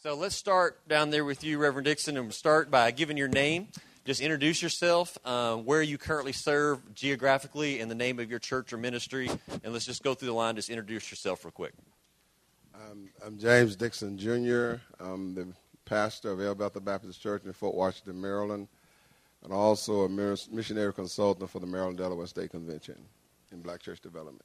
So let's start down there with you, Reverend Dixon, and we'll start by giving your name. Just introduce yourself, uh, where you currently serve geographically, and the name of your church or ministry. And let's just go through the line. Just introduce yourself real quick. Um, I'm James Dixon Jr. I'm the pastor of El Bethel Baptist Church in Fort Washington, Maryland, and also a missionary consultant for the Maryland Delaware State Convention in Black Church Development.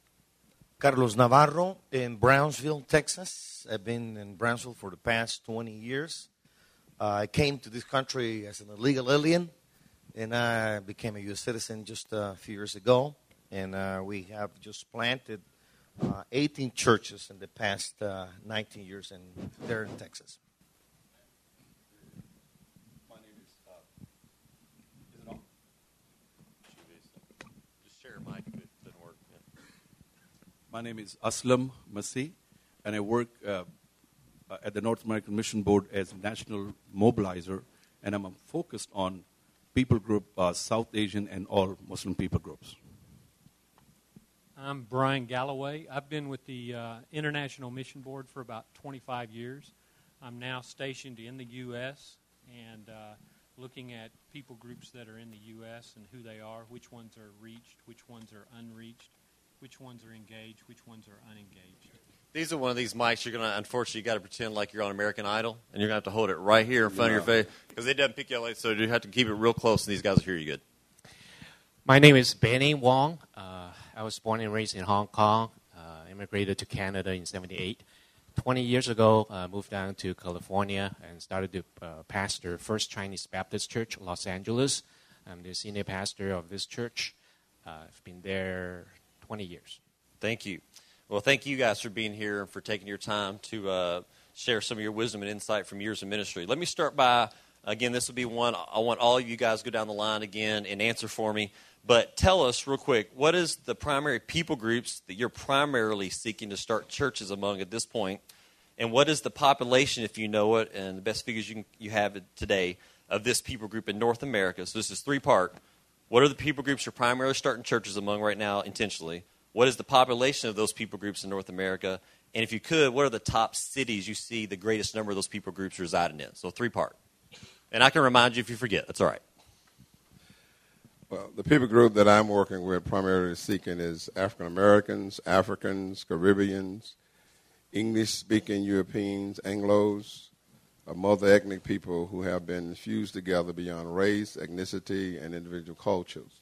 Carlos Navarro in Brownsville, Texas. I've been in Brownsville for the past 20 years. Uh, I came to this country as an illegal alien, and I became a U.S. citizen just a few years ago. And uh, we have just planted uh, 18 churches in the past uh, 19 years in, there in Texas. My name is Aslam Masih, and I work uh, at the North American Mission Board as national mobilizer, and I'm focused on people group, uh, South Asian, and all Muslim people groups. I'm Brian Galloway. I've been with the uh, International Mission Board for about 25 years. I'm now stationed in the U.S. and uh, looking at people groups that are in the U.S. and who they are, which ones are reached, which ones are unreached, which ones are engaged, which ones are unengaged. These are one of these mics you're going to, unfortunately, you got to pretend like you're on American Idol, and you're going to have to hold it right here in front yeah. of your face because it doesn't pick you up, so you have to keep it real close, and these guys will hear you good. My name is Benny Wong. Uh, I was born and raised in Hong Kong, uh, immigrated to Canada in 78. 20 years ago, uh, moved down to California and started to uh, pastor First Chinese Baptist Church, Los Angeles. I'm the senior pastor of this church. Uh, I've been there 20 years. Thank you. Well, thank you guys for being here and for taking your time to uh, share some of your wisdom and insight from years of ministry. Let me start by, again, this will be one I want all of you guys go down the line again and answer for me. But tell us real quick, what is the primary people groups that you're primarily seeking to start churches among at this point? And what is the population, if you know it, and the best figures you, can, you have today of this people group in North America? So this is three part. What are the people groups you're primarily starting churches among right now intentionally? What is the population of those people groups in North America? And if you could, what are the top cities you see the greatest number of those people groups residing in? So three part. And I can remind you if you forget. That's all right. Well, the people group that I'm working with primarily seeking is African Americans, Africans, Caribbeans, English speaking Europeans, Anglos, of multi-ethnic people who have been fused together beyond race, ethnicity, and individual cultures.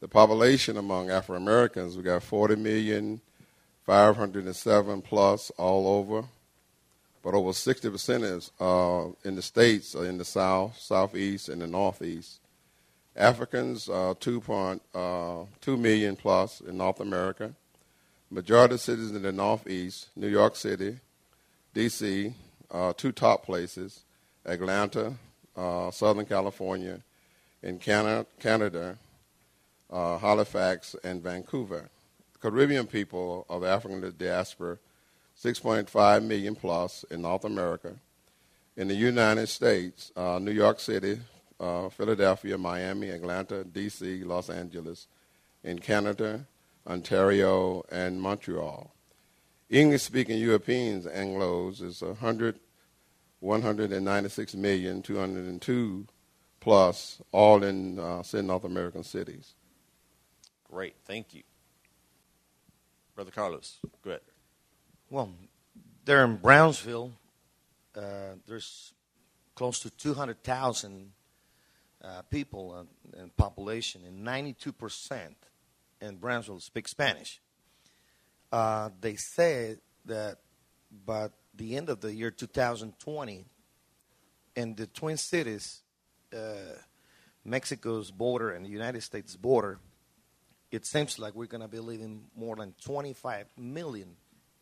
The population among Afro Americans, we got 40 million, 507 plus all over, but over 60% is uh, in the states, uh, in the south, southeast, and the northeast. Africans, uh, 2.2 uh, million plus in North America. Majority of cities in the northeast, New York City, D.C., uh, two top places Atlanta, uh, Southern California, in Canada, Canada uh, Halifax, and Vancouver. Caribbean people of African diaspora, 6.5 million plus in North America. In the United States, uh, New York City, uh, Philadelphia, Miami, Atlanta, D.C., Los Angeles. In Canada, Ontario, and Montreal. English speaking Europeans, Anglos, is 100, 196 million, 202 plus, all in uh, North American cities. Great, thank you. Brother Carlos, go ahead. Well, there in Brownsville, uh, there's close to 200,000 uh, people in, in population, and 92% in Brownsville speak Spanish uh, they said that by the end of the year 2020, in the Twin Cities, uh, Mexico's border and the United States border, it seems like we're going to be leaving more than 25 million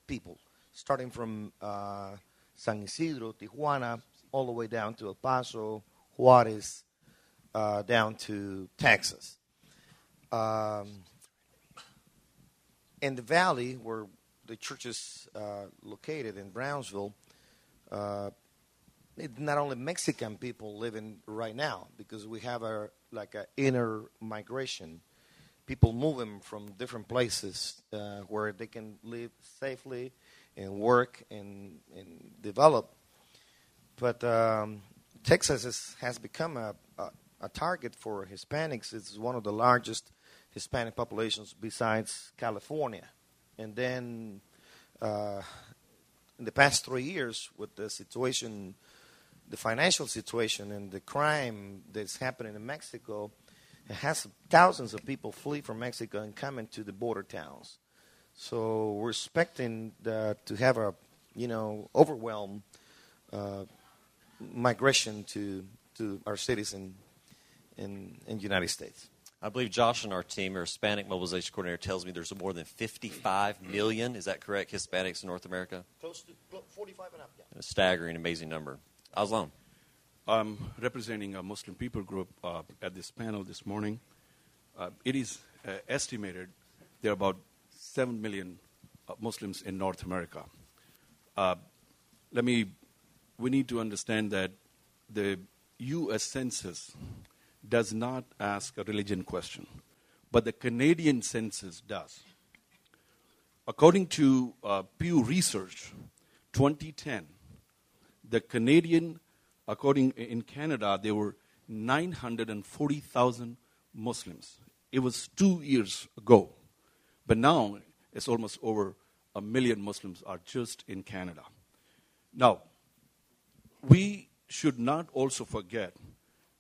people, starting from uh, San Ysidro, Tijuana, all the way down to El Paso, Juarez, uh, down to Texas. Um, in the valley where the church is uh, located in Brownsville, uh, not only Mexican people living right now because we have a like an inner migration, people moving from different places uh, where they can live safely and work and and develop. but um, Texas is, has become a, a, a target for Hispanics. It's one of the largest Hispanic populations besides California. And then uh, in the past three years, with the situation, the financial situation, and the crime that's happening in Mexico, it has thousands of people flee from Mexico and come into the border towns. So we're expecting the, to have a, you know, overwhelm uh, migration to to our cities in in in the United States. I believe Josh and our team, our Hispanic mobilization coordinator, tells me there's more than 55 million. Is that correct? Hispanics in North America. Close to 45 and up. Yeah. A staggering, amazing number. Aslam. I'm representing a Muslim people group uh, at this panel this morning. Uh, it is uh, estimated there are about 7 million uh, Muslims in North America. Uh, let me, we need to understand that the U.S. Census does not ask a religion question, but the Canadian census does. According to uh, Pew Research, 2010, the Canadian, according in Canada, there were 940,000 Muslims. It was two years ago, but now it's almost over a million Muslims are just in Canada. Now, we should not also forget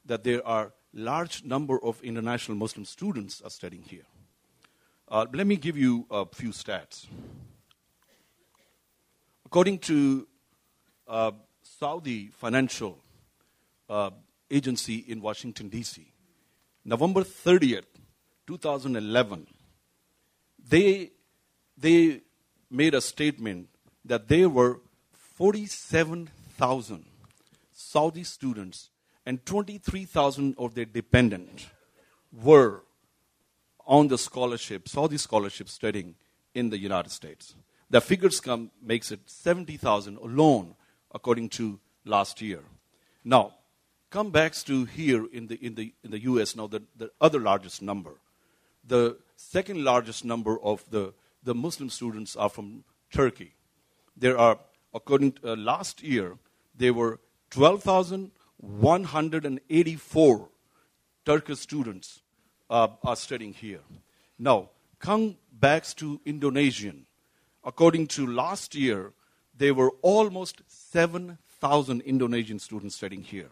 that there are large number of international Muslim students are studying here. Uh, let me give you a few stats. According to uh, Saudi Financial uh, Agency in Washington, D.C., November 30th, 2011, they, they made a statement that there were 47,000 Saudi students and 23,000 of their dependents were on the scholarship, Saudi scholarship studying in the United States. The figures come makes it 70,000 alone, according to last year. Now, come back to here in the, in the, in the U.S. Now, the, the other largest number. The second largest number of the, the Muslim students are from Turkey. There are, according to uh, last year, there were 12,000 184 Turkish students uh, are studying here. Now, come back to Indonesian. According to last year, there were almost 7,000 Indonesian students studying here.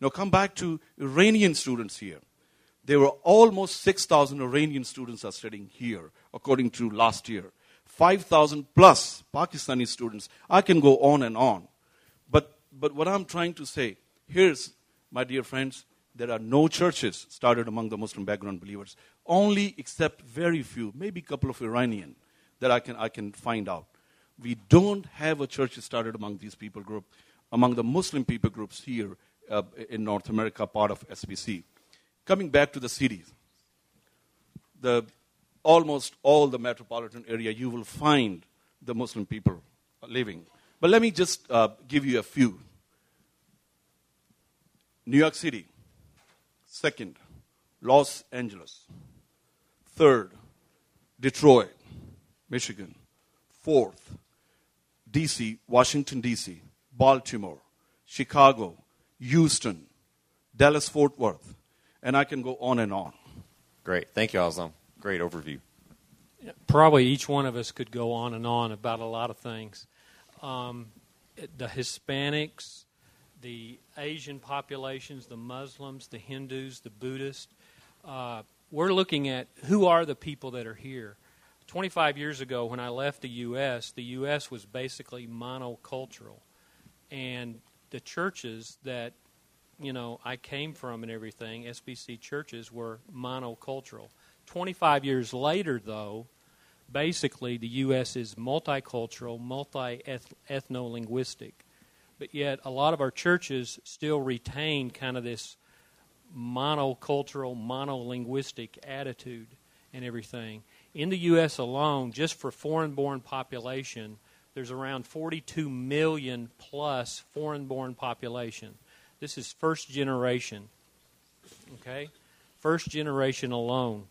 Now, come back to Iranian students here. There were almost 6,000 Iranian students are studying here, according to last year. 5,000 plus Pakistani students. I can go on and on. But, but what I'm trying to say, Here's, my dear friends, there are no churches started among the Muslim background believers, only except very few, maybe a couple of Iranian that I can, I can find out. We don't have a church started among these people group, among the Muslim people groups here uh, in North America, part of SBC. Coming back to the cities, the, almost all the metropolitan area, you will find the Muslim people living. But let me just uh, give you a few. New York City. Second, Los Angeles. Third, Detroit, Michigan. Fourth, DC, Washington, D.C., Baltimore, Chicago, Houston, Dallas, Fort Worth. And I can go on and on. Great. Thank you, Aslam. Great overview. Probably each one of us could go on and on about a lot of things. Um, the Hispanics, the Asian populations, the Muslims, the Hindus, the Buddhists. Uh, we're looking at who are the people that are here. 25 years ago, when I left the U.S., the U.S. was basically monocultural. And the churches that, you know, I came from and everything, SBC churches, were monocultural. 25 years later, though, basically the U.S. is multicultural, multi ethno linguistic but yet a lot of our churches still retain kind of this monocultural, monolinguistic attitude and everything. In the U.S. alone, just for foreign born population, there's around 42 million plus foreign born population. This is first generation. Okay? First generation alone.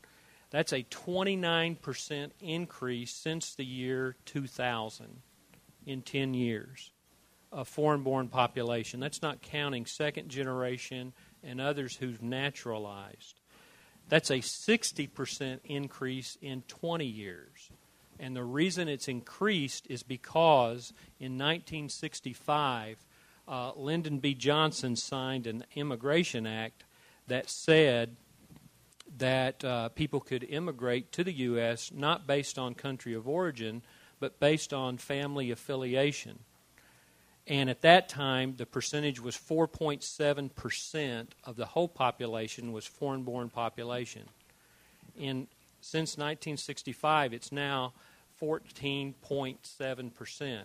That's a 29% increase since the year 2000 in 10 years. Uh, foreign born population. That's not counting second generation and others who've naturalized. That's a 60% increase in 20 years. And the reason it's increased is because in 1965, uh, Lyndon B. Johnson signed an Immigration Act that said that uh, people could immigrate to the U.S. not based on country of origin, but based on family affiliation. And at that time, the percentage was 4.7% of the whole population was foreign born population. In, since 1965, it's now 14.7%,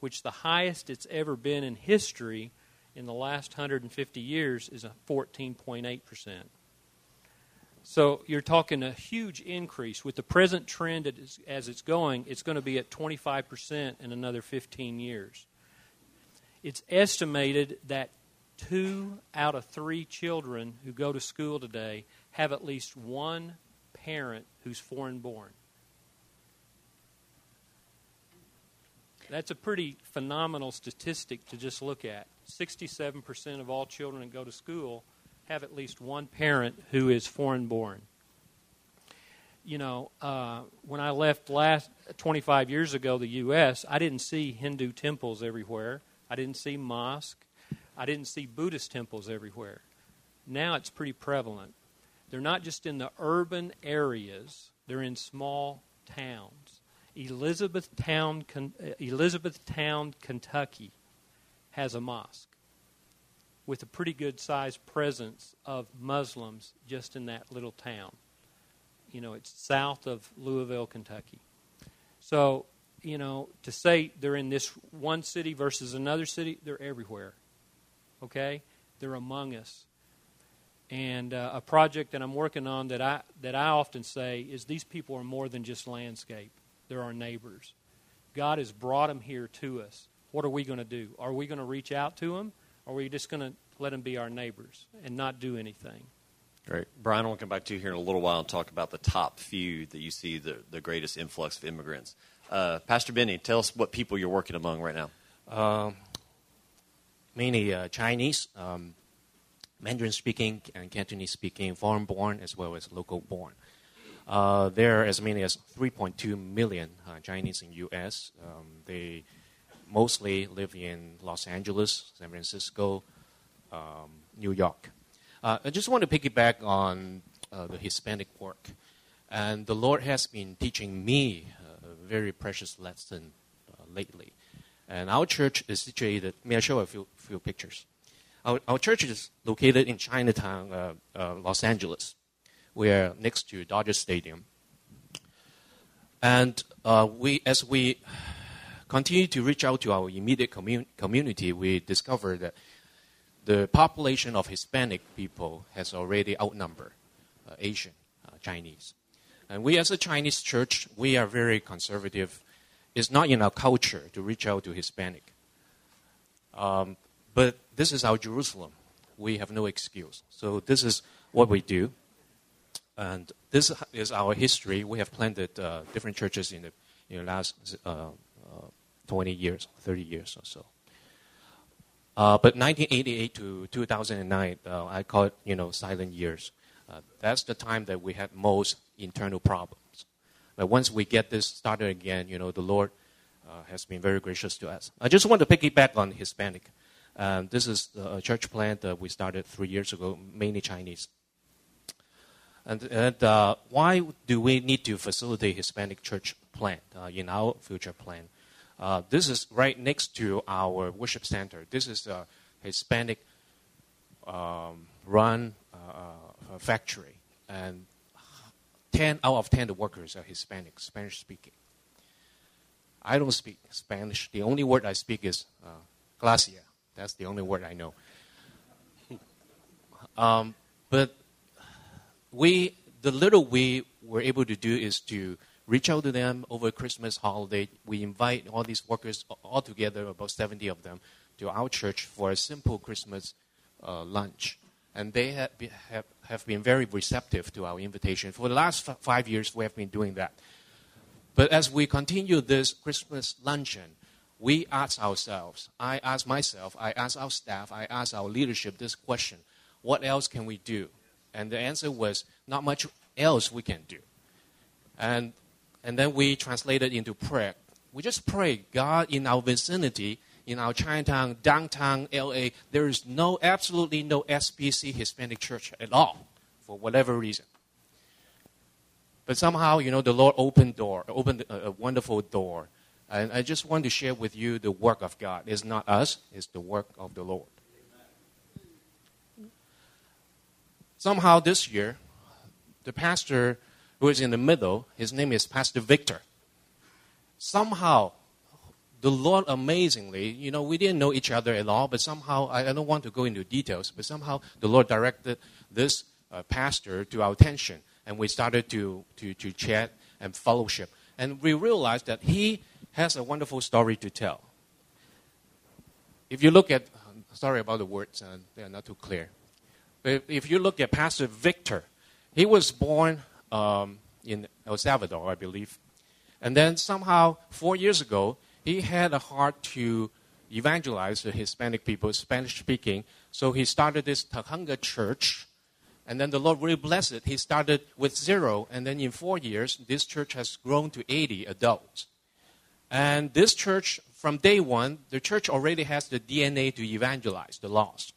which the highest it's ever been in history in the last 150 years is a 14.8%. So you're talking a huge increase. With the present trend as it's going, it's going to be at 25% in another 15 years. It's estimated that two out of three children who go to school today have at least one parent who's foreign born. That's a pretty phenomenal statistic to just look at. 67% of all children that go to school have at least one parent who is foreign born. You know, uh, when I left last 25 years ago the U.S., I didn't see Hindu temples everywhere. I didn't see mosque. I didn't see Buddhist temples everywhere. Now it's pretty prevalent. They're not just in the urban areas, they're in small towns. Elizabethtown, uh, Elizabethtown, Kentucky has a mosque with a pretty good sized presence of Muslims just in that little town. You know, it's south of Louisville, Kentucky. So you know, to say they're in this one city versus another city, they're everywhere. Okay? They're among us. And uh, a project that I'm working on that I, that I often say is these people are more than just landscape, they're our neighbors. God has brought them here to us. What are we going to do? Are we going to reach out to them? Or are we just going to let them be our neighbors and not do anything? Great. Brian, I to come back to you here in a little while and talk about the top few that you see the, the greatest influx of immigrants. Uh, Pastor Benny, tell us what people you're working among right now. Uh, mainly uh, Chinese, um, Mandarin speaking, and Cantonese speaking, foreign born as well as local born. Uh, there are as many as 3.2 million uh, Chinese in U.S. Um, they mostly live in Los Angeles, San Francisco, um, New York. Uh, I just want to piggyback on the Hispanic work. And the Lord has been teaching me very precious lesson uh, lately. And our church is situated, may I show a few, few pictures? Our, our church is located in Chinatown, uh, uh, Los Angeles. We are next to Dodger Stadium. And uh, we, as we continue to reach out to our immediate commun- community, we discover that the population of Hispanic people has already outnumbered uh, Asian uh, Chinese. And we, as a Chinese church, we are very conservative. It's not in our culture to reach out to Hispanic. Um, but this is our Jerusalem. We have no excuse. So this is what we do. And this is our history. We have planted uh, different churches in the, last uh, uh, 20 years, 30 years or so. Uh, but 1988 to 2009, uh, I call it, you know, silent years. Uh, that's the time that we had most internal problems. But once we get this started again, you know, the Lord uh, has been very gracious to us. I just want to piggyback on Hispanic. Um, this is a church plant that we started three years ago, mainly Chinese. And, and uh, why do we need to facilitate Hispanic church plant uh, in our future plan? Uh, this is right next to our worship center. This is a Hispanic um, run factory, and 10 out of 10 the workers are Hispanic, Spanish speaking. I don't speak Spanish. The only word I speak is uh, glacia. That's the only word I know. um, but we, the little we were able to do is to reach out to them over Christmas holiday. We invite all these workers all together, about 70 of them, to our church for a simple Christmas uh, lunch and they have, have, have been very receptive to our invitation. For the last f- five years, we have been doing that. But as we continue this Christmas luncheon, we ask ourselves, I ask myself, I ask our staff, I ask our leadership this question what else can we do? And the answer was, not much else we can do. And, and then we translated into prayer. We just pray, God, in our vicinity, in our Chinatown, downtown LA, there is no, absolutely no SBC Hispanic church at all, for whatever reason. But somehow, you know, the Lord opened door, opened a, a wonderful door. And I just want to share with you the work of God. It's not us, it's the work of the Lord. Somehow this year, the pastor who is in the middle, his name is Pastor Victor. Somehow, the Lord amazingly, you know, we didn't know each other at all, but somehow, I, don't want to go into details, but somehow the Lord directed this uh, pastor to our attention, and we started to, to, to chat and fellowship. And we realized that he has a wonderful story to tell. If you look at, sorry about the words, uh, they are not too clear. But if you look at Pastor Victor, he was born um, in El Salvador, I believe. And then somehow, four years ago, he had a heart to evangelize the Hispanic people, Spanish speaking. So he started this Tujunga church. And then the Lord really blessed it. He started with zero. And then in four years, this church has grown to 80 adults. And this church, from day one, the church already has the DNA to evangelize the lost.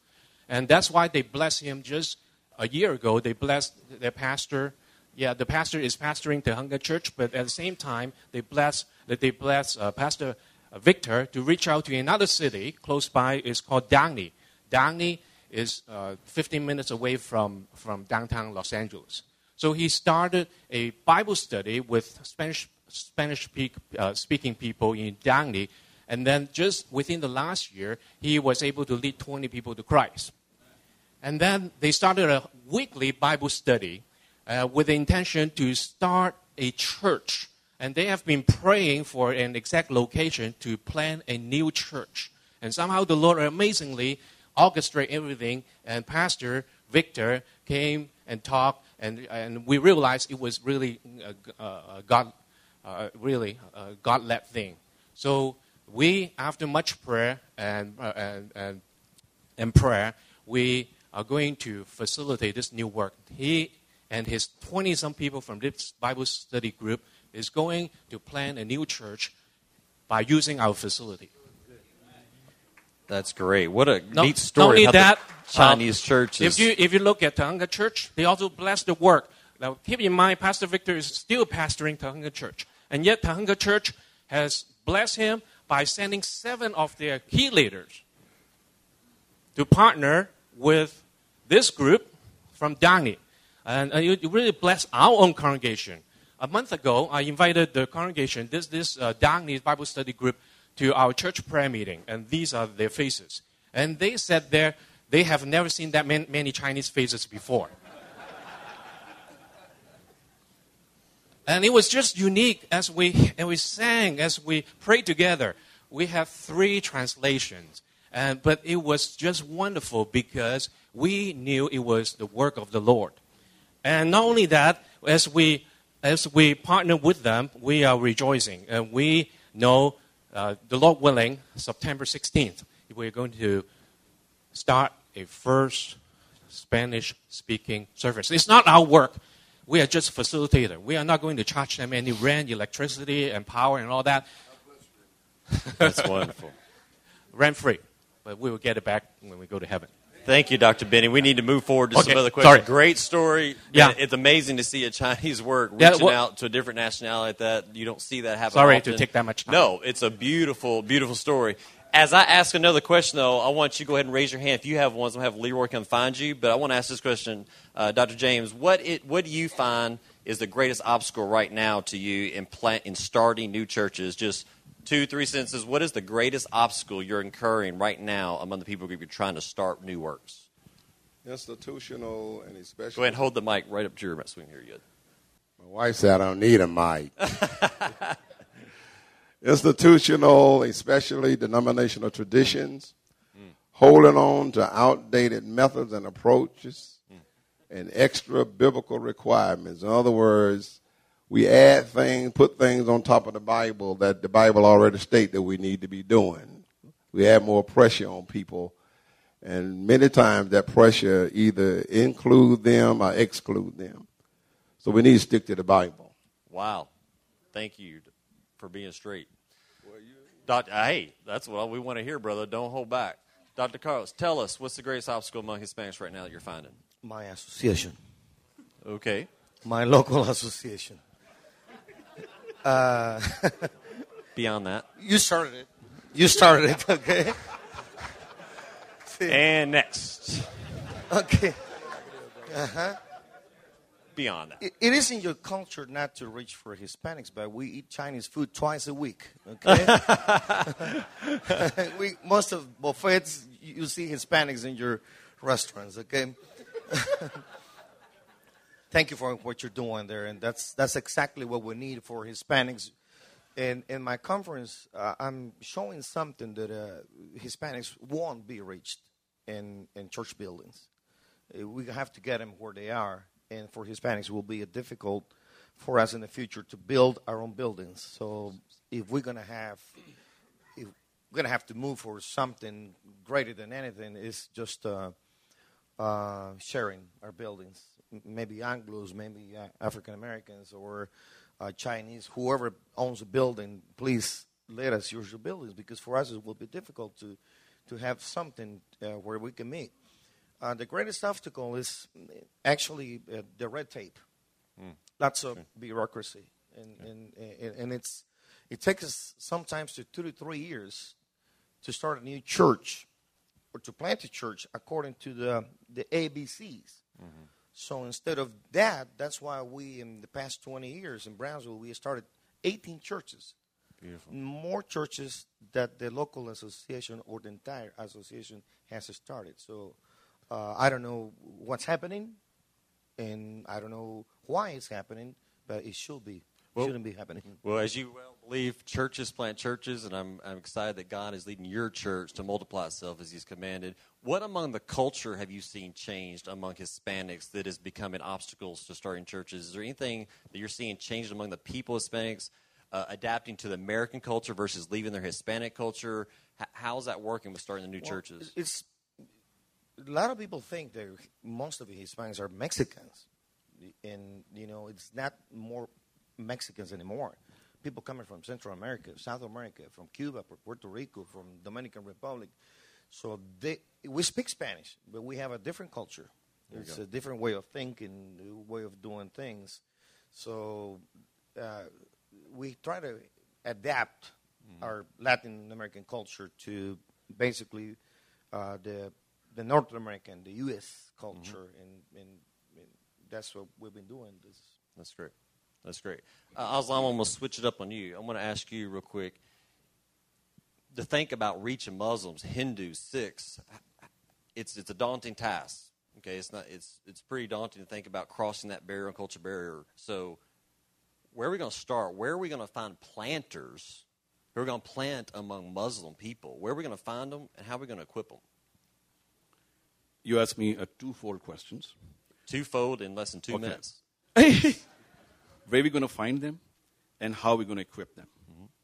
And that's why they blessed him just a year ago. They blessed their pastor. Yeah, the pastor is pastoring the Tujunga Church, but at the same time, they bless that they bless uh, Pastor Victor to reach out to another city close by. It's called Downey. Downey is uh, 15 minutes away from, from downtown Los Angeles. So he started a Bible study with Spanish Spanish uh, speaking people in Downey and then just within the last year, he was able to lead 20 people to Christ. And then they started a weekly Bible study uh, with the intention to start a church. And they have been praying for an exact location to plant a new church. And somehow the Lord amazingly orchestrated everything. And Pastor Victor came and talked, and, and we realized it was really a, a God, uh, really a God-led thing. So we, after much prayer and, uh, and, and, and prayer, we are going to facilitate this new work. He and his 20 some people from this Bible study group is going to plan a new church by using our facility. That's great. What a no, neat story. Not only that, Chinese um, churches. If you, if you look at Tujunga Church, they also bless the work. Now, keep in mind, Pastor Victor is still pastoring Tujunga Church. And yet, Tujunga Church has blessed him by sending seven of their key leaders to partner with this group from Downey. And uh, it really blessed our own congregation. A month ago, I invited the congregation, this, this uh, Bible study group, to our church prayer meeting. And these are their faces. And they said there, they have never seen that many, many Chinese faces before. And it was just unique as we, and we sang, as we prayed together. We have three translations. And, but it was just wonderful because we knew it was the work of the Lord. And not only that, as we, as we partner with them, we are rejoicing. And we know, uh, the Lord willing, September 16th, we're going to start a first Spanish speaking service. It's not our work we are just facilitator. We are not going to charge them any rent, electricity, and power and all that. That's wonderful. Rent free, but we will get it back when we go to heaven. Thank you, Dr. Benny. We need to move forward to Okay, some other questions. sorry. Great story. Yeah. It's amazing to see a Chinese work Yeah, reaching well- out to a different nationality like that. You don't see that happen Sorry often. to take that much time. No, it's a beautiful, beautiful story. As I ask another question, though, I want you to go ahead and raise your hand if you have one. I'm going to have Leroy come find you. But I want to ask this question, uh, Dr. James. What, it, what do you find is the greatest obstacle right now to you in, plant, in starting new churches? Just two, three sentences. What is the greatest obstacle you're incurring right now among the people group you're trying to start new works? Institutional and especially. Go ahead and hold the mic right up to your mouth so we can hear you. My wife said I don't need a mic. Institutional, especially denominational traditions, hmm. holding on to outdated methods and approaches, hmm. and extra biblical requirements. In other words, we add things, put things on top of the Bible that the Bible already state that we need to be doing. We add more pressure on people, and many times that pressure either include them or exclude them. So we need to stick to the Bible. Wow. Thank you for being straight. Doctor, uh, hey, that's what we want to hear, brother. Don't hold back. Dr. Carlos, tell us what's the greatest obstacle among Hispanics right now that you're finding? My association, Okay. my local association. Beyond that. You started it. You started it, okay? And next. Okay. Uh huh. Beyond that. It, it is in your culture not to reach for Hispanics, but we eat Chinese food twice a week. Okay, we most of buffets you see Hispanics in your restaurants. Okay, thank you for what you're doing there, and that's that's exactly what we need for Hispanics. And in my conference, uh, I'm showing something that uh, Hispanics won't be reached in in church buildings. Uh, we have to get them where they are, and for Hispanics, it will be difficult for us in the future to build our own buildings. So if we're gonna have, if we're gonna have to move for something greater than anything, it's just uh, sharing our buildings. Maybe Anglos, maybe uh, African Americans, or uh, Chinese, whoever owns a building, please let us use your buildings because for us it will be difficult to to have something uh, where we can meet. Uh, the greatest obstacle is actually uh, the red tape. Lots of bureaucracy, and, and, and and it's it takes us sometimes to two to three years to start a new church or to plant a church according to the the ABCs. So instead of that, that's why we in the past 20 years in Brownsville we started 18 churches Beautiful. more churches that the local association or the entire association has started. So uh, I don't know what's happening, and I don't know why it's happening, but it should be. Well- shouldn't be happening. Well, as you well believe, churches plant churches, and I'm, I'm excited that God is leading your church to multiply itself as He's commanded. What among the culture have you seen changed among Hispanics that is becoming obstacles to starting churches? Is there anything that you're seeing changed among the people, Hispanics, uh, adapting to the American culture versus leaving their Hispanic culture? H- how's that working with starting the new Well, churches? It's a lot of people think that most of the Hispanics are Mexicans, and you know it's not more Mexicans anymore. People coming from Central America, South America, from Cuba, from Puerto Rico, from Dominican Republic. So they, we speak Spanish, but we have a different culture. It's a different way of thinking, a way of doing things. So uh, we try to adapt our Latin American culture to basically uh, the the North American, the U.S. culture, and, and, and that's what we've been doing. This That's great. That's great. Uh, Aslam, I'm going to switch it up on you. I'm going to ask you real quick to think about reaching Muslims, Hindus, Sikhs. It's it's a daunting task. Okay, it's not. It's it's pretty daunting to think about crossing that barrier and culture barrier. So, where are we going to start? Where are we going to find planters who are going to plant among Muslim people? Where are we going to find them, and how are we going to equip them? You asked me uh, twofold questions. Twofold in less than two Okay. minutes. Where are we going to find them, and how are we going to equip them?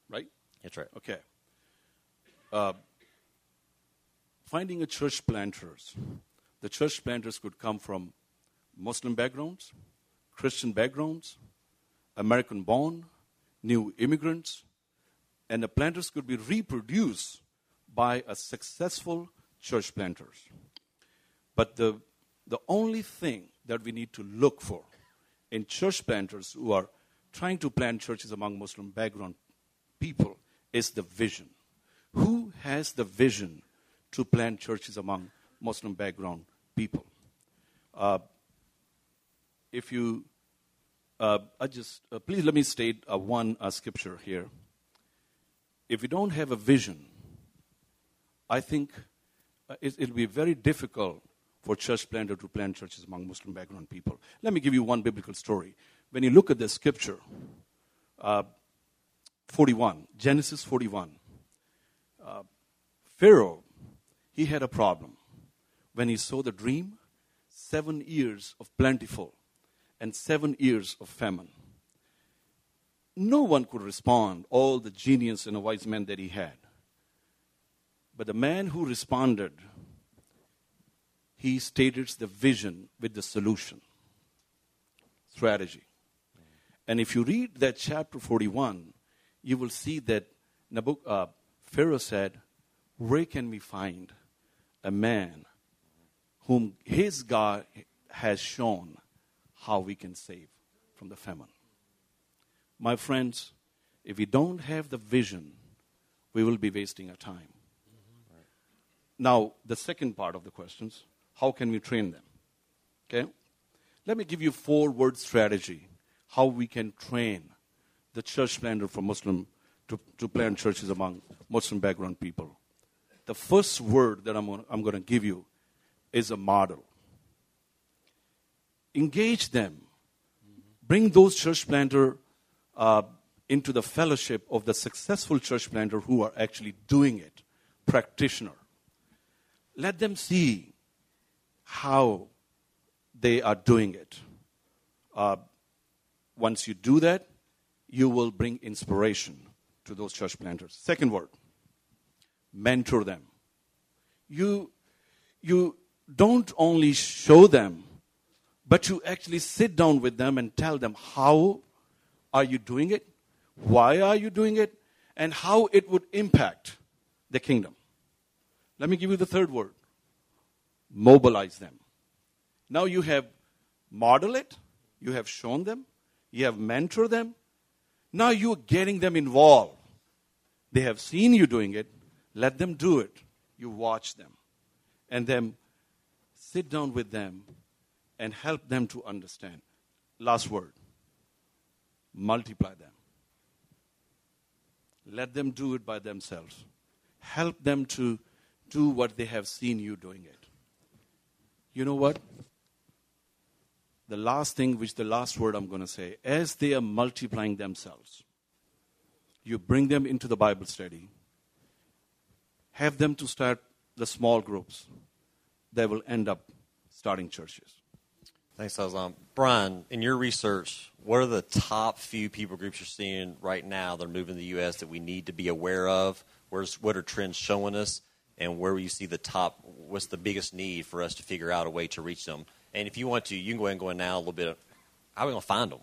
Right? That's right. Okay. Uh, finding a church planters. The church planters could come from Muslim backgrounds, Christian backgrounds, American born, new immigrants, and the planters could be reproduced by a successful church planters. But the, the only thing that we need to look for in church planters who are trying to plant churches among Muslim background people is the vision. Who has the vision to plant churches among Muslim background people? Uh, if you, uh, I just, uh, please let me state uh, one uh, scripture here. If you don't have a vision, I think uh, it, it'll be very difficult for church planter to plant churches among Muslim background people. Let me give you one biblical story. When you look at the scripture, uh, 41, Genesis 41, uh, Pharaoh, he had a problem. When he saw the dream, seven years of plentiful and seven years of famine. no one could respond, all the genius and a wise men that he had. But the man who responded, he stated the vision with the solution, strategy. And if you read that chapter 41, you will see that Nabuk, uh, Pharaoh said, Where can we find a man whom his God has shown how we can save from the famine? My friends, if we don't have the vision, we will be wasting our time. Now, the second part of the questions how can we train them? Okay? Let me give you four word strategy how we can train the church planter for Muslim to, to plant churches among Muslim background people. The first word that I'm, gonna, I'm going to give you is a model. Engage them. Bring those church planter uh, into the fellowship of the successful church planter who are actually doing it, practitioner. Let them see how they are doing it. Uh, once you do that, you will bring inspiration to those church planters. Second word, mentor them. You, you don't only show them, but you actually sit down with them and tell them how are you doing it, why are you doing it, and how it would impact the kingdom. Let me give you the third word mobilize them. Now you have modeled it, you have shown them, you have mentored them. Now you're getting them involved. They have seen you doing it. Let them do it. You watch them. And then sit down with them and help them to understand. Last word multiply them. Let them do it by themselves. Help them to do what they have seen you doing it. You know what? the last thing, which the last word I'm going to say, as they are multiplying themselves, you bring them into the Bible study, have them to start the small groups They will end up starting churches. Thanks, Aslam. Brian, in your research, what are the top few people groups you're seeing right now that are moving to the U.S. that we need to be aware of? Where's, what are trends showing us? And where you see the top, what's the biggest need for us to figure out a way to reach them? And if you want to, you can go ahead and go in now a little bit. How are we going to find them?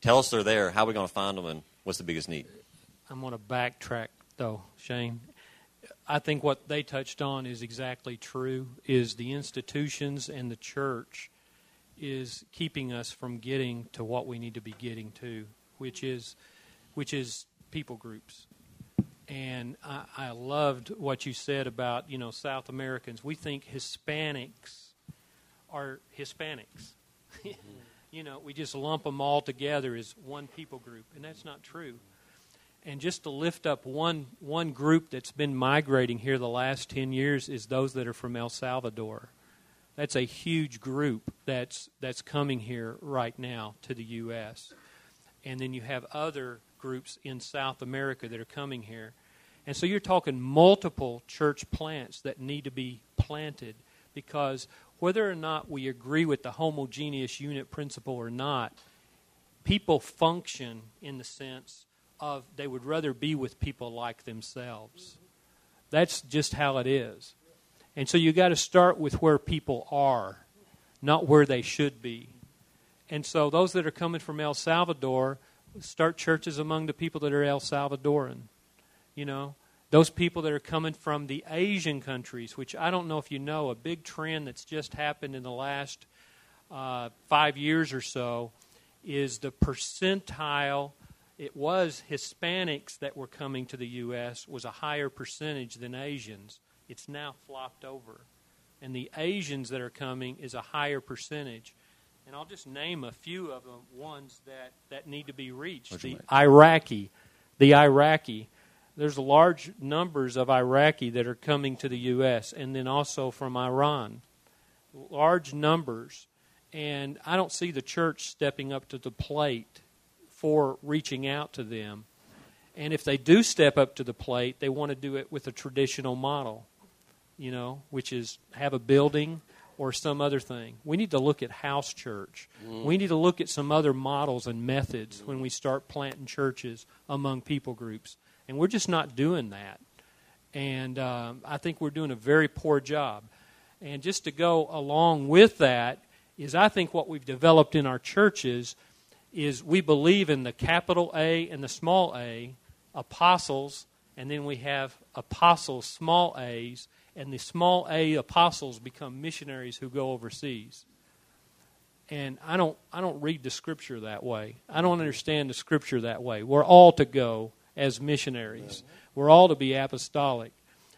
Tell us they're there. How are we going to find them, and what's the biggest need? I'm going to backtrack though, Shane. I think what they touched on is exactly true. Is the institutions and the church is keeping us from getting to what we need to be getting to, which is which is people groups. And I, I loved what you said about you know South Americans. We think Hispanics are Hispanics. you know, we just lump them all together as one people group, and that's not true. And just to lift up one one group that's been migrating here the last ten years is those that are from El Salvador. That's a huge group that's that's coming here right now to the U.S. And then you have other groups in South America that are coming here. And so you're talking multiple church plants that need to be planted because whether or not we agree with the homogeneous unit principle or not, people function in the sense of they would rather be with people like themselves. That's just how it is. And so you got to start with where people are, not where they should be. And so those that are coming from El Salvador, start churches among the people that are El Salvadoran. You know, those people that are coming from the Asian countries, which I don't know if you know, a big trend that's just happened in the last uh, five years or so is the percentile. It was Hispanics that were coming to the U.S. was a higher percentage than Asians. It's now flopped over, and the Asians that are coming is a higher percentage. And I'll just name a few of them ones that, that need to be reached. The Iraqi, the Iraqi there's large numbers of Iraqi that are coming to the U.S. and then also from Iran. Large numbers. And I don't see the church stepping up to the plate for reaching out to them. And if they do step up to the plate, they want to do it with a traditional model, you know, which is have a building, or some other thing. We need to look at house church. We need to look at some other models and methods when we start planting churches among people groups. And we're just not doing that. And um, I think we're doing a very poor job. And just to go along with that is I think what we've developed in our churches is we believe in the capital A and the small a, apostles, and then we have apostles, small a's, and the small a apostles become missionaries who go overseas. And I don't, I don't read the scripture that way. I don't understand the scripture that way. We're all to go as missionaries. We're all to be apostolic.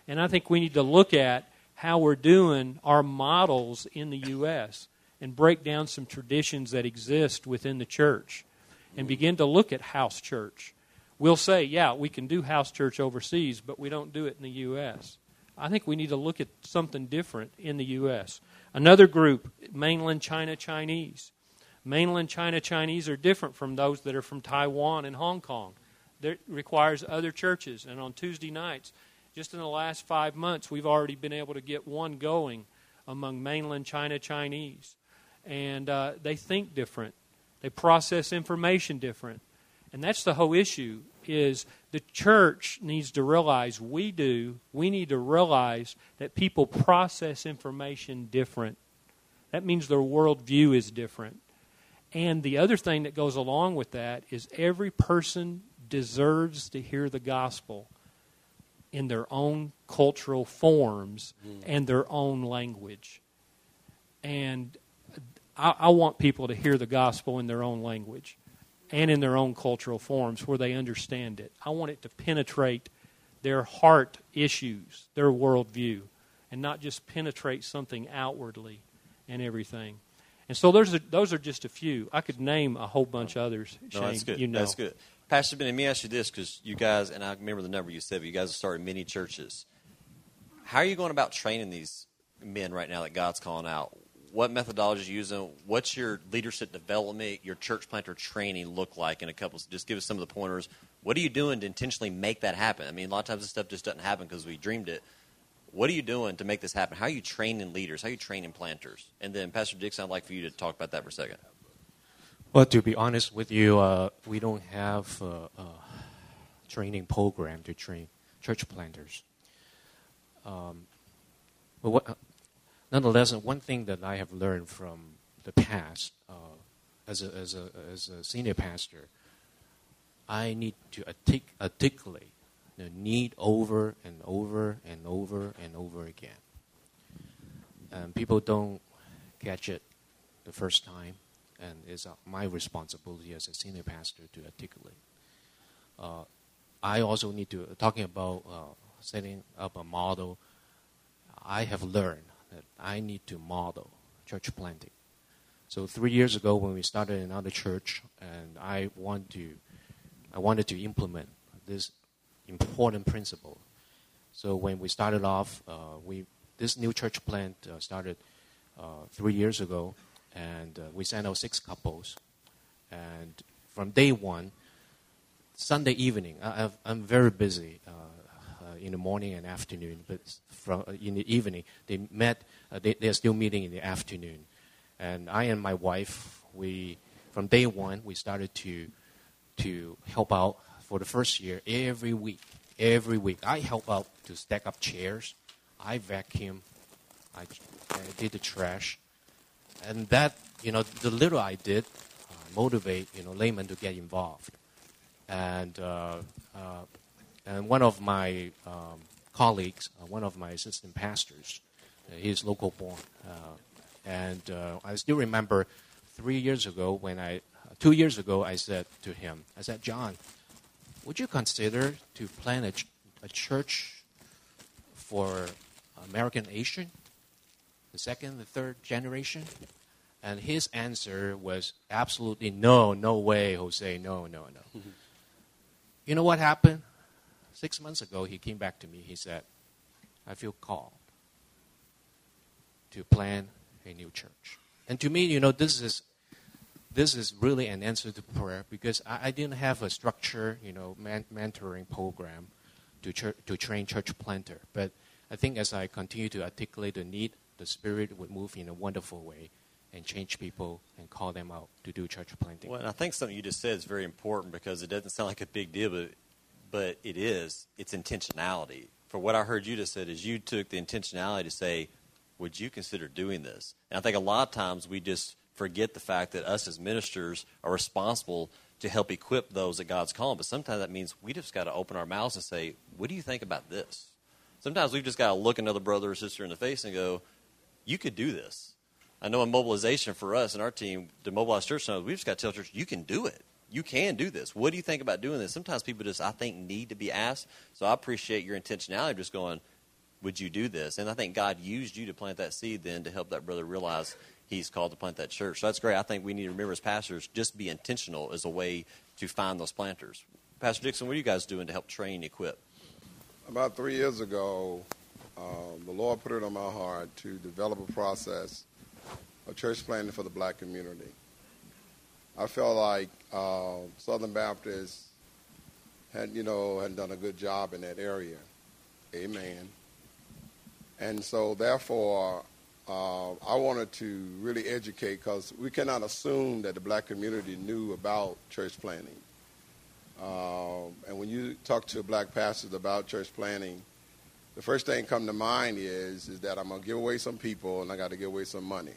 And I think we need to look at how we're doing our models in the U.S. and break down some traditions that exist within the church and begin to look at house church. We'll say, yeah, we can do house church overseas, but we don't do it in the U.S. I think we need to look at something different in the U.S. Another group, mainland China Chinese. Mainland China Chinese are different from those that are from Taiwan and Hong Kong. That requires other churches. And on Tuesday nights, just in the last five months, we've already been able to get one going among mainland China Chinese. And uh, they think different. They process information different. And that's the whole issue is the church needs to realize we do we need to realize that people process information different. That means their worldview is different. And the other thing that goes along with that is every person deserves to hear the gospel in their own cultural forms mm. and their own language. And I, I want people to hear the gospel in their own language and in their own cultural forms where they understand it. I want it to penetrate their heart issues, their worldview, and not just penetrate something outwardly and everything. And so those are, those are just a few. I could name a whole bunch of others. No, Shane, that's good. You know. That's good. Pastor Ben, let me ask you this because you guys, and I remember the number you said, but you guys have started many churches. How are you going about training these men right now that God's calling out? What methodology you using? What's your leadership development, your church planter training look like in a couple? Just give us some of the pointers. What are you doing to intentionally make that happen? I mean, a lot of times this stuff just doesn't happen because we dreamed it. What are you doing to make this happen? How are you training leaders? How are you training planters? And then, Pastor Dixon, I'd like for you to talk about that for a second. Well, to be honest with you, uh, we don't have a, a, training program to train church planters. Um, but what, nonetheless, one thing that I have learned from the past uh, as, a, as, a, as a senior pastor, I need to artic- articulate the need over and over and over and over again. And people don't catch it the first time, and it's my responsibility as a senior pastor to articulate. Uh, I also need to, talking about uh, setting up a model, I have learned that I need to model church planting. So three years ago, when we started another church, and I want to, I wanted to implement this important principle. So when we started off, uh, we this new church plant uh, started uh, three years ago, and uh, we sent out six couples. And from day one, Sunday evening, I, am very busy. Uh, in the morning and afternoon, but from uh, in the evening they met. Uh, they, they're still meeting in the afternoon, and I and my wife, we from day one we started to to help out for the first year every week. Every week, I help out to stack up chairs. I vacuum. I, I did the trash, and that you know the little I did uh, motivate you know laymen to get involved, and uh, and one of my um, colleagues, uh, one of my assistant pastors, uh, he's local born. Uh, and uh, I still remember three years ago when I, two years ago, I said to him, I said, John, would you consider to plant a, ch- a church for American Asian, the second, the third generation? And his answer was absolutely no, no way, Jose, no, no, no. Mm-hmm. You know what happened? Six months ago, he came back to me. He said, I feel called to plan a new church. And to me, you know, this is this is really an answer to prayer because I, I didn't have a structure, you know, man, mentoring program to church, to train church planter. But I think as I continue to articulate the need the Spirit would move in a wonderful way and change people and call them out to do church planting. Well, I think something you just said is very important because it doesn't sound like a big deal, but but it is. It's intentionality. For what I heard you just said is you took the intentionality to say, "Would you consider doing this?" And I think a lot of times we just forget the fact that us as ministers are responsible to help equip those that God's calling. But sometimes that means we just got to open our mouths and say, "What do you think about this?" Sometimes we've just got to look another brother or sister in the face and go, "You could do this." I know in mobilization for us and our team, the mobilize church, we've just got to tell church, "You can do it." You can do this. What do you think about doing this? Sometimes people just, I think, need to be asked. So I appreciate your intentionality of just going, would you do this? And I think God used you to plant that seed then to help that brother realize he's called to plant that church. So that's great. I think we need to remember as pastors, just be intentional as a way to find those planters. Pastor Dixon, what are you guys doing to help train, equip? About three years ago, uh, the Lord put it on my heart to develop a process of church planting for the black community. I felt like uh, Southern Baptists had, you know, had done a good job in that area. Amen. And so, therefore, uh, I wanted to really educate because we cannot assume that the black community knew about church planting. Uh, and when you talk to black pastors about church planting, the first thing come to mind is is that I'm gonna give away some people and I got to give away some money.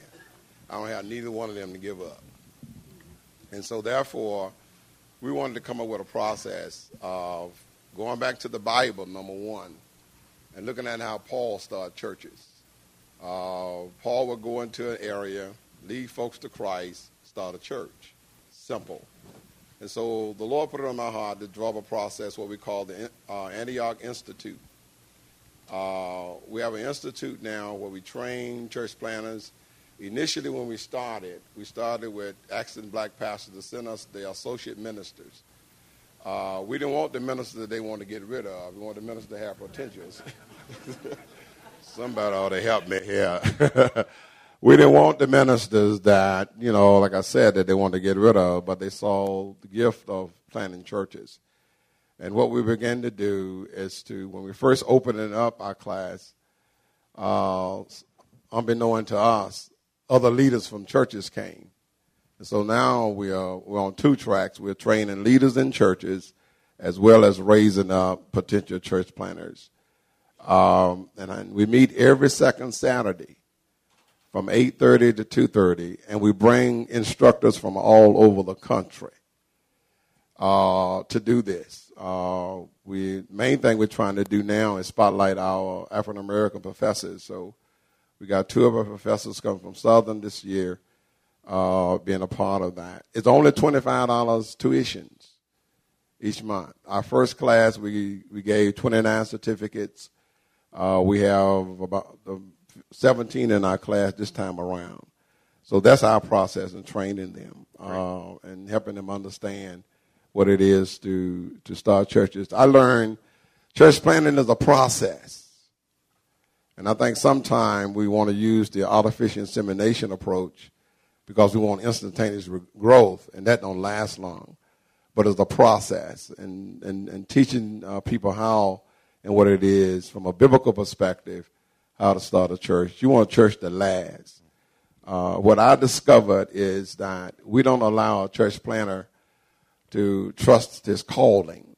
I don't have neither one of them to give up. And so, therefore, we wanted to come up with a process of going back to the Bible, number one, and looking at how Paul started churches. Uh, Paul would go into an area, lead folks to Christ, start a church. Simple. And so the Lord put it on my heart to develop a process, what we call the uh, Antioch Institute. Uh, we have an institute now where we train church planners Initially, when we started, we started with asking black pastors to send us their associate ministers. Uh, we didn't want the ministers that they wanted to get rid of. We wanted the ministers to have potentials. Somebody ought to help me here. we didn't want the ministers that, you know, like I said, that they wanted to get rid of, but they saw the gift of planting churches. And what we began to do is to, when we first opened up our class, uh, unbeknown to us, other leaders from churches came. And so now we are we're on two tracks. We're training leaders in churches as well as raising up potential church planners. Um, and we meet every second Saturday from 8.30 to 2.30, and we bring instructors from all over the country uh, to do this. Uh, we main thing we're trying to do now is spotlight our African American professors. So we got two of our professors coming from Southern this year, uh, being a part of that. It's only $25 tuitions each month. Our first class, we, we gave 29 certificates. Uh, we have about 17 in our class this time around. So that's our process in training them uh, and helping them understand what it is to, to start churches. I learned church planting is a process. And I think sometimes we want to use the artificial insemination approach because we want instantaneous growth, and that don't last long. But it's a process, and, and, and teaching uh, people how and what it is from a biblical perspective, how to start a church. You want a church that lasts. Uh, what I discovered is that we don't allow a church planner to trust his calling.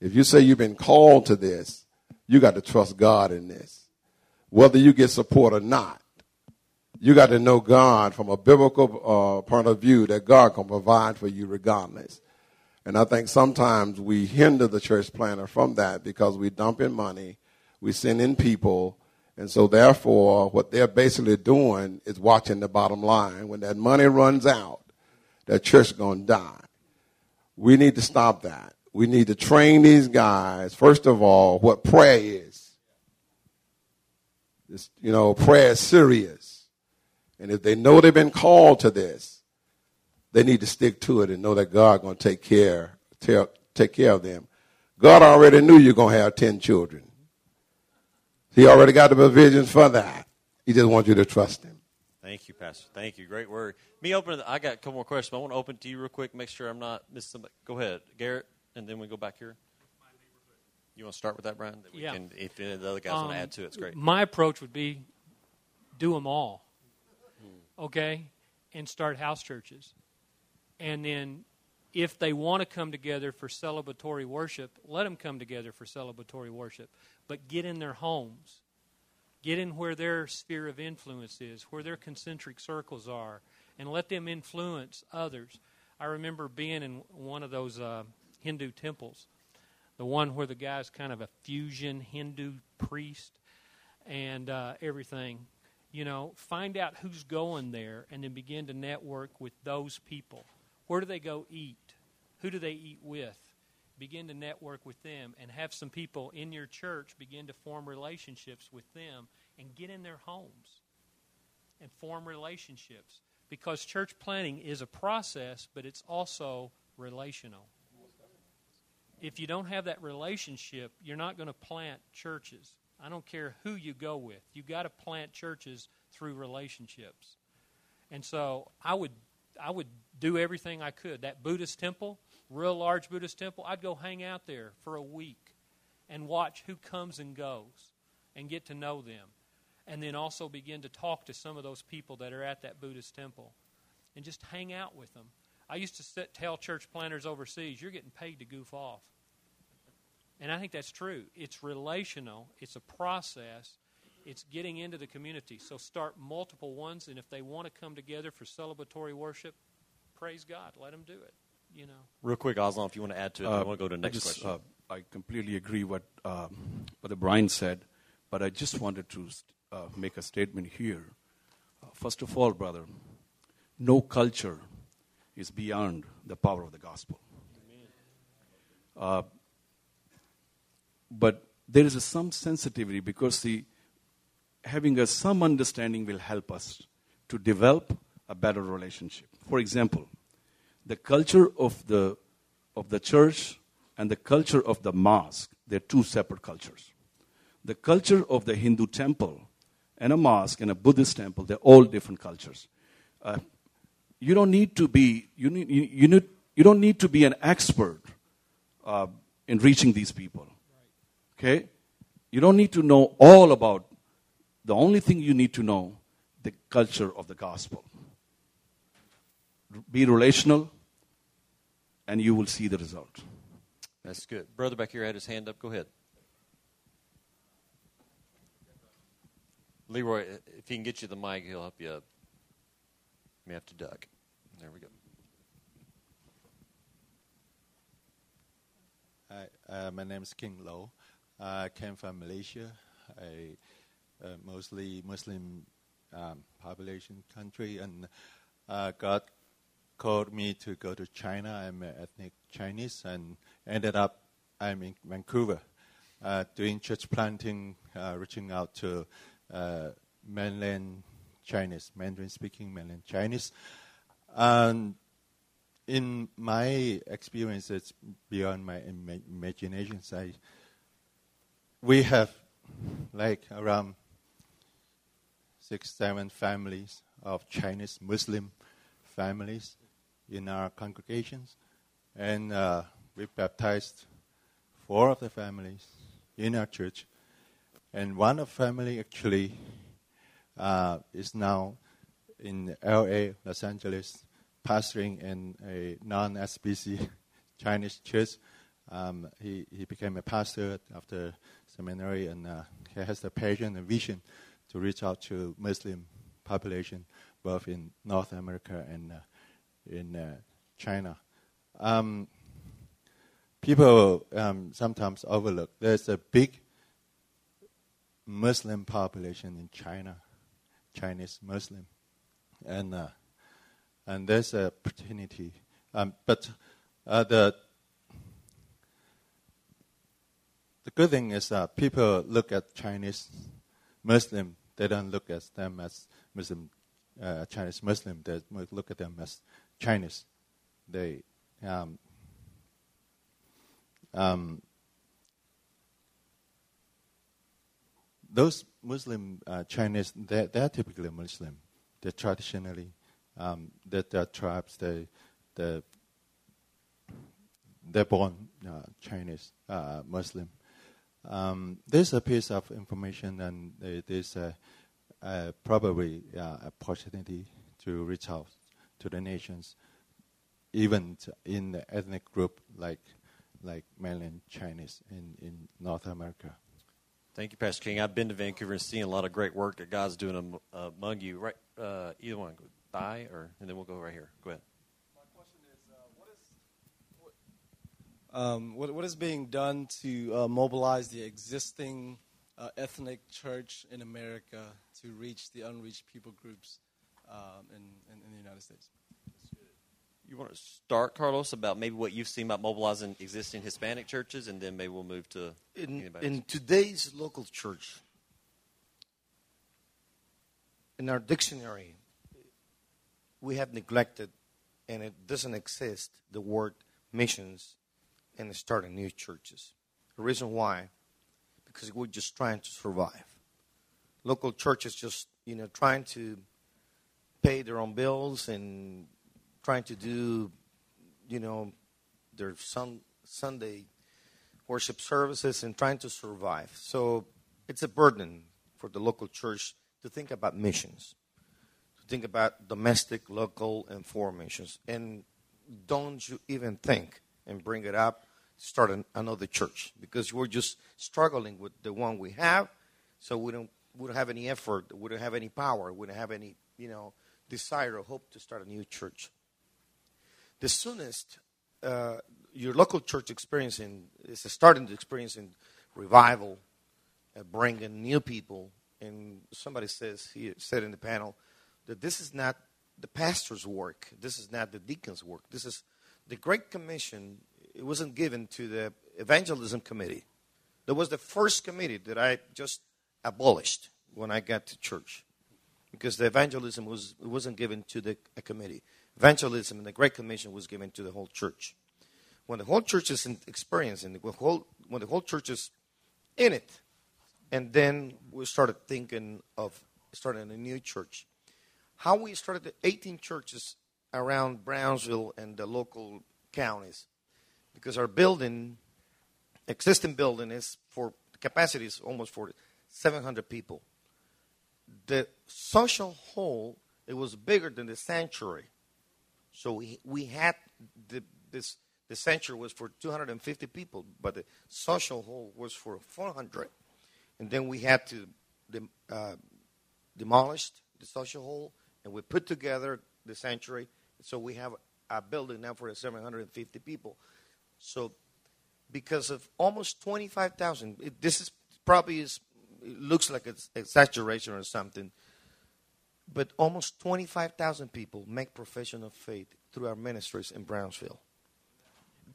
If you say you've been called to this, you got to trust God in this whether you get support or not. You got to know God from a biblical uh, point of view that God can provide for you regardless. And I think sometimes we hinder the church planter from that because we dump in money, we send in people, and so therefore what they're basically doing is watching the bottom line. When that money runs out, that church going to die. We need to stop that. We need to train these guys, first of all, what prayer is. You know, prayer is serious. And if they know they've been called to this, they need to stick to it and know that God going to take care, take care of them. God already knew you're going to have 10 children. He already got the provisions for that. He just wants you to trust him. Thank you, Pastor. Thank you. Great word. Me opening, I got a couple more questions. I want to open to you real quick, make sure I'm not missing somebody. Go ahead, Garrett, and then we go back here. You want to start with that, Brian? That yeah. Can, if any of the other guys um, want to add to it, it's great. My approach would be do them all. Okay? And start house churches. And then if they want to come together for celebratory worship, let them come together for celebratory worship. But get in their homes. Get in where their sphere of influence is, where their concentric circles are, and let them influence others. I remember being in one of those uh, Hindu temples, the one where the guy's kind of a fusion Hindu priest and uh, everything. You know, find out who's going there and then begin to network with those people. Where do they go eat? Who do they eat with? Begin to network with them and have some people in your church begin to form relationships with them and get in their homes and form relationships. Because church planning is a process, but it's also relational. If you don't have that relationship, you're not going to plant churches. I don't care who you go with. You've got to plant churches through relationships. And so I would I would do everything I could. That Buddhist temple, real large Buddhist temple, I'd go hang out there for a week and watch who comes and goes and get to know them. And then also begin to talk to some of those people that are at that Buddhist temple and just hang out with them. I used to sit, tell church planners overseas, you're getting paid to goof off. And I think that's true. It's relational, it's a process, it's getting into the community. So start multiple ones, and if they want to come together for celebratory worship, praise God. Let them do it. You know. Real quick, Aslan, if you want to add to it, I want to go to the I next just, question. uh, I completely agree what um, what Brian said, but I just wanted to uh, make a statement here. Uh, first of all, brother, no culture is beyond the power of the gospel. Uh, but there is some sensitivity because the having a, some understanding will help us to develop a better relationship. For example, the culture of the of the church and the culture of the mosque, they're two separate cultures. The culture of the Hindu temple and a mosque and a Buddhist temple, they're all different cultures. Uh, you don't need to be you need, you, you, need, you don't need to be an expert uh, in reaching these people. Okay? You don't need to know all about the only thing you need to know the culture of the gospel. Be relational and you will see the result. That's good. Brother back here had his hand up. Go ahead. Leroy, if he can get you the mic, he'll help you. You may have to duck. There we go. Hi, uh, my name is King Lo. I came from Malaysia, a, a mostly Muslim um, population country, and uh, God called me to go to China. I'm an ethnic Chinese, and ended up I'm in Vancouver, uh, doing church planting, uh, reaching out to uh, mainland Chinese, Mandarin-speaking mainland Chinese. And in my experience, it's beyond my Im- imagination. I, we have like around six, seven families of Chinese Muslim families in our congregations, and uh, we baptized four of the families in our church, and one of family actually uh, is now in L.A., Los Angeles, pastoring in a non-SBC Chinese church. Um, he, he became a pastor after seminary, and uh, he has the passion and vision to reach out to Muslim population, both in North America and uh, in uh, China. Um, people um, sometimes overlook there's a big Muslim population in China, Chinese Muslim, and uh, and there's an opportunity. Um, but uh, the the good thing is that people look at Chinese Muslim, they don't look at them as Muslim, uh, Chinese Muslim. They look at them as Chinese. They um, um, those Muslim uh, Chinese, they're, they're, typically Muslim. They're traditionally um, that their tribes, they, they, they're born uh, Chinese uh, Muslim. Um, there's a piece of information, and there's a, uh, probably uh, opportunity to reach out to the nations, even in the ethnic group like like mainland Chinese in, in North America. Thank you, Pastor King. I've been to Vancouver and seen a lot of great work that God's doing among you. Right, uh, either one, thigh or and then we'll go right here. Go ahead. My question is, uh, what is what, um, what, what is being done to uh, mobilize the existing uh, ethnic church in America to reach the unreached people groups um, in, in, in the United States? You want to start, Carlos, about maybe what you've seen about mobilizing existing Hispanic churches, and then maybe we'll move to in, in today's local church, in our dictionary, we have neglected, and it doesn't exist, the word missions and starting new churches. The reason why, because we're just trying to survive. Local churches just, you know, trying to pay their own bills and trying to do, you know, their sun, Sunday worship services and trying to survive. So it's a burden for the local church to think about missions, to think about domestic, local, and foreign missions. And don't you even think and bring it up, start an, another church because we're just struggling with the one we have. So we don't we don't have any effort, we don't have any power, we don't have any you know desire or hope to start a new church. The soonest uh, your local church experiencing is starting to experiencing revival, uh, bringing new people. And somebody says he said in the panel that this is not the pastor's work. This is not the deacon's work. This is the Great Commission. It wasn't given to the evangelism committee. That was the first committee that I just abolished when I got to church, because the evangelism was wasn't given to the a committee. Evangelism and the Great Commission was given to the whole church when the whole church is in experiencing the whole, when the whole church is in it, and then we started thinking of starting a new church. How we started the 18 churches around Brownsville and the local counties, because our building, existing building, is for capacity is almost for 700 people. The social hall it was bigger than the sanctuary, so we we had the, this the sanctuary was for 250 people, but the social hall was for 400. And then we had to uh, demolish the social hall, and we put together the sanctuary. So we have a building now for 750 people. So because of almost 25,000, this is probably is looks like it's exaggeration or something, but almost 25,000 people make profession of faith through our ministries in Brownsville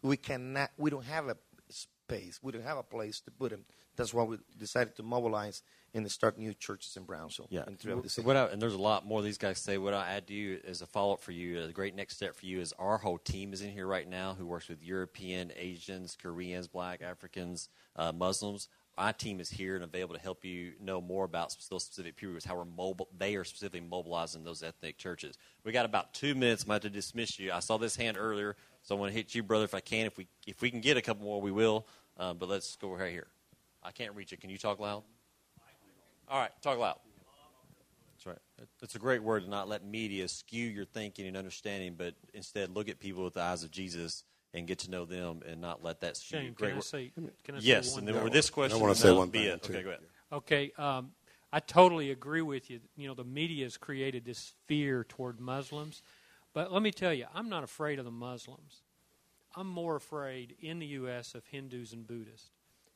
we cannot we don't have a space we don't have a place to put them that's why we decided to mobilize and start new churches in brownsville Yeah. and throughout the city What I, and there's a lot more these guys say. What I add to you as a follow up for you, a great next step for you is our whole team is in here right now who works with European, Asians, Koreans, Black, Africans, uh, Muslims. My team is here and available to help you know more about those specific groups, how we're mobile. They are specifically mobilizing those ethnic churches. We got about two minutes. I'm about to dismiss you. I saw this hand earlier, so I want to hit you, brother, if I can. If we if we can get a couple more, we will. Um, but let's go right here. I can't reach it. Can you talk loud? All right, talk loud. That's right. It's a great word to not let media skew your thinking and understanding, but instead look at people with the eyes of Jesus and get to know them, and not let that skew. Shane, great can I say? Can I yes, say one and then thing? with this question, I want to say one be thing it. too. Okay, go ahead. Okay, um, I totally agree with you. You know, the media has created this fear toward Muslims, but let me tell you, I'm not afraid of the Muslims. I'm more afraid in the U.S. of Hindus and Buddhists.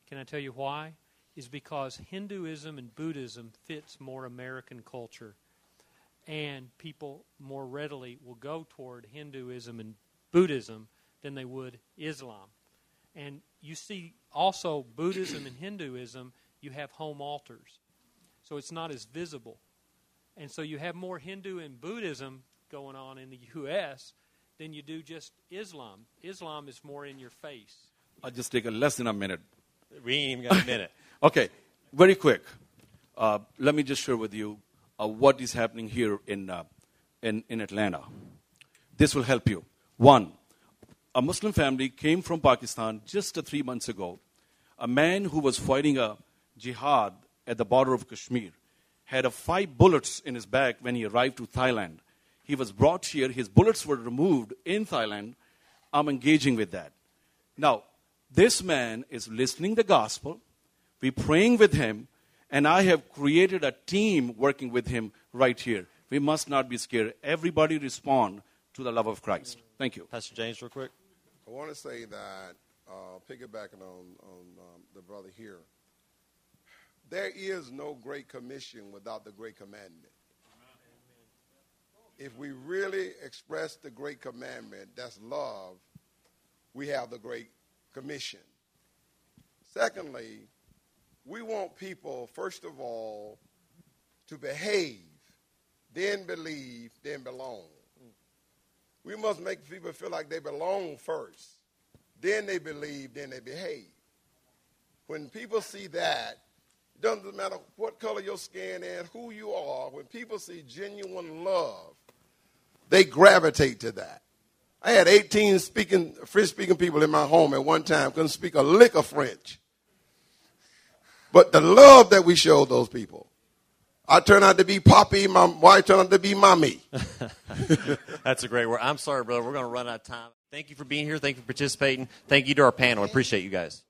Can I tell you why? Is because Hinduism and Buddhism fits more American culture, and people more readily will go toward Hinduism and Buddhism than they would Islam. And you see also Buddhism and Hinduism, you have home altars. So it's not as visible. And so you have more Hindu and Buddhism going on in the U.S. than you do just Islam. Islam is more in your face. I'll just take a less than a minute. We ain't even got a minute. Okay, very quick. Uh, let me just share with you uh, what is happening here in, uh, in, in Atlanta. This will help you. One, a Muslim family came from Pakistan just three months ago. A man who was fighting a jihad at the border of Kashmir had five bullets in his back when he arrived to Thailand. He was brought here. His bullets were removed in Thailand. I'm engaging with that. Now, this man is listening the gospel. We're praying with him, and I have created a team working with him right here. We must not be scared. Everybody respond to the love of Christ. Thank you. Pastor James, real quick. I want to say that, uh, piggybacking on, on um, the brother here, there is no great commission without the great commandment. If we really express the great commandment, that's love, we have the great commission. Secondly, we want people, first of all, to behave, then believe, then belong. We must make people feel like they belong first. Then they believe, then they behave. When people see that, it doesn't matter what color your skin is, who you are, when people see genuine love, they gravitate to that. I had 18 speaking, French speaking people in my home at one time, couldn't speak a lick of French. But the love that we showed those people, I turned out to be Poppy, my wife turned out to be Mommy. That's a great word. I'm sorry, brother. We're going to run out of time. Thank you for being here. Thank you for participating. Thank you to our panel. I appreciate you guys.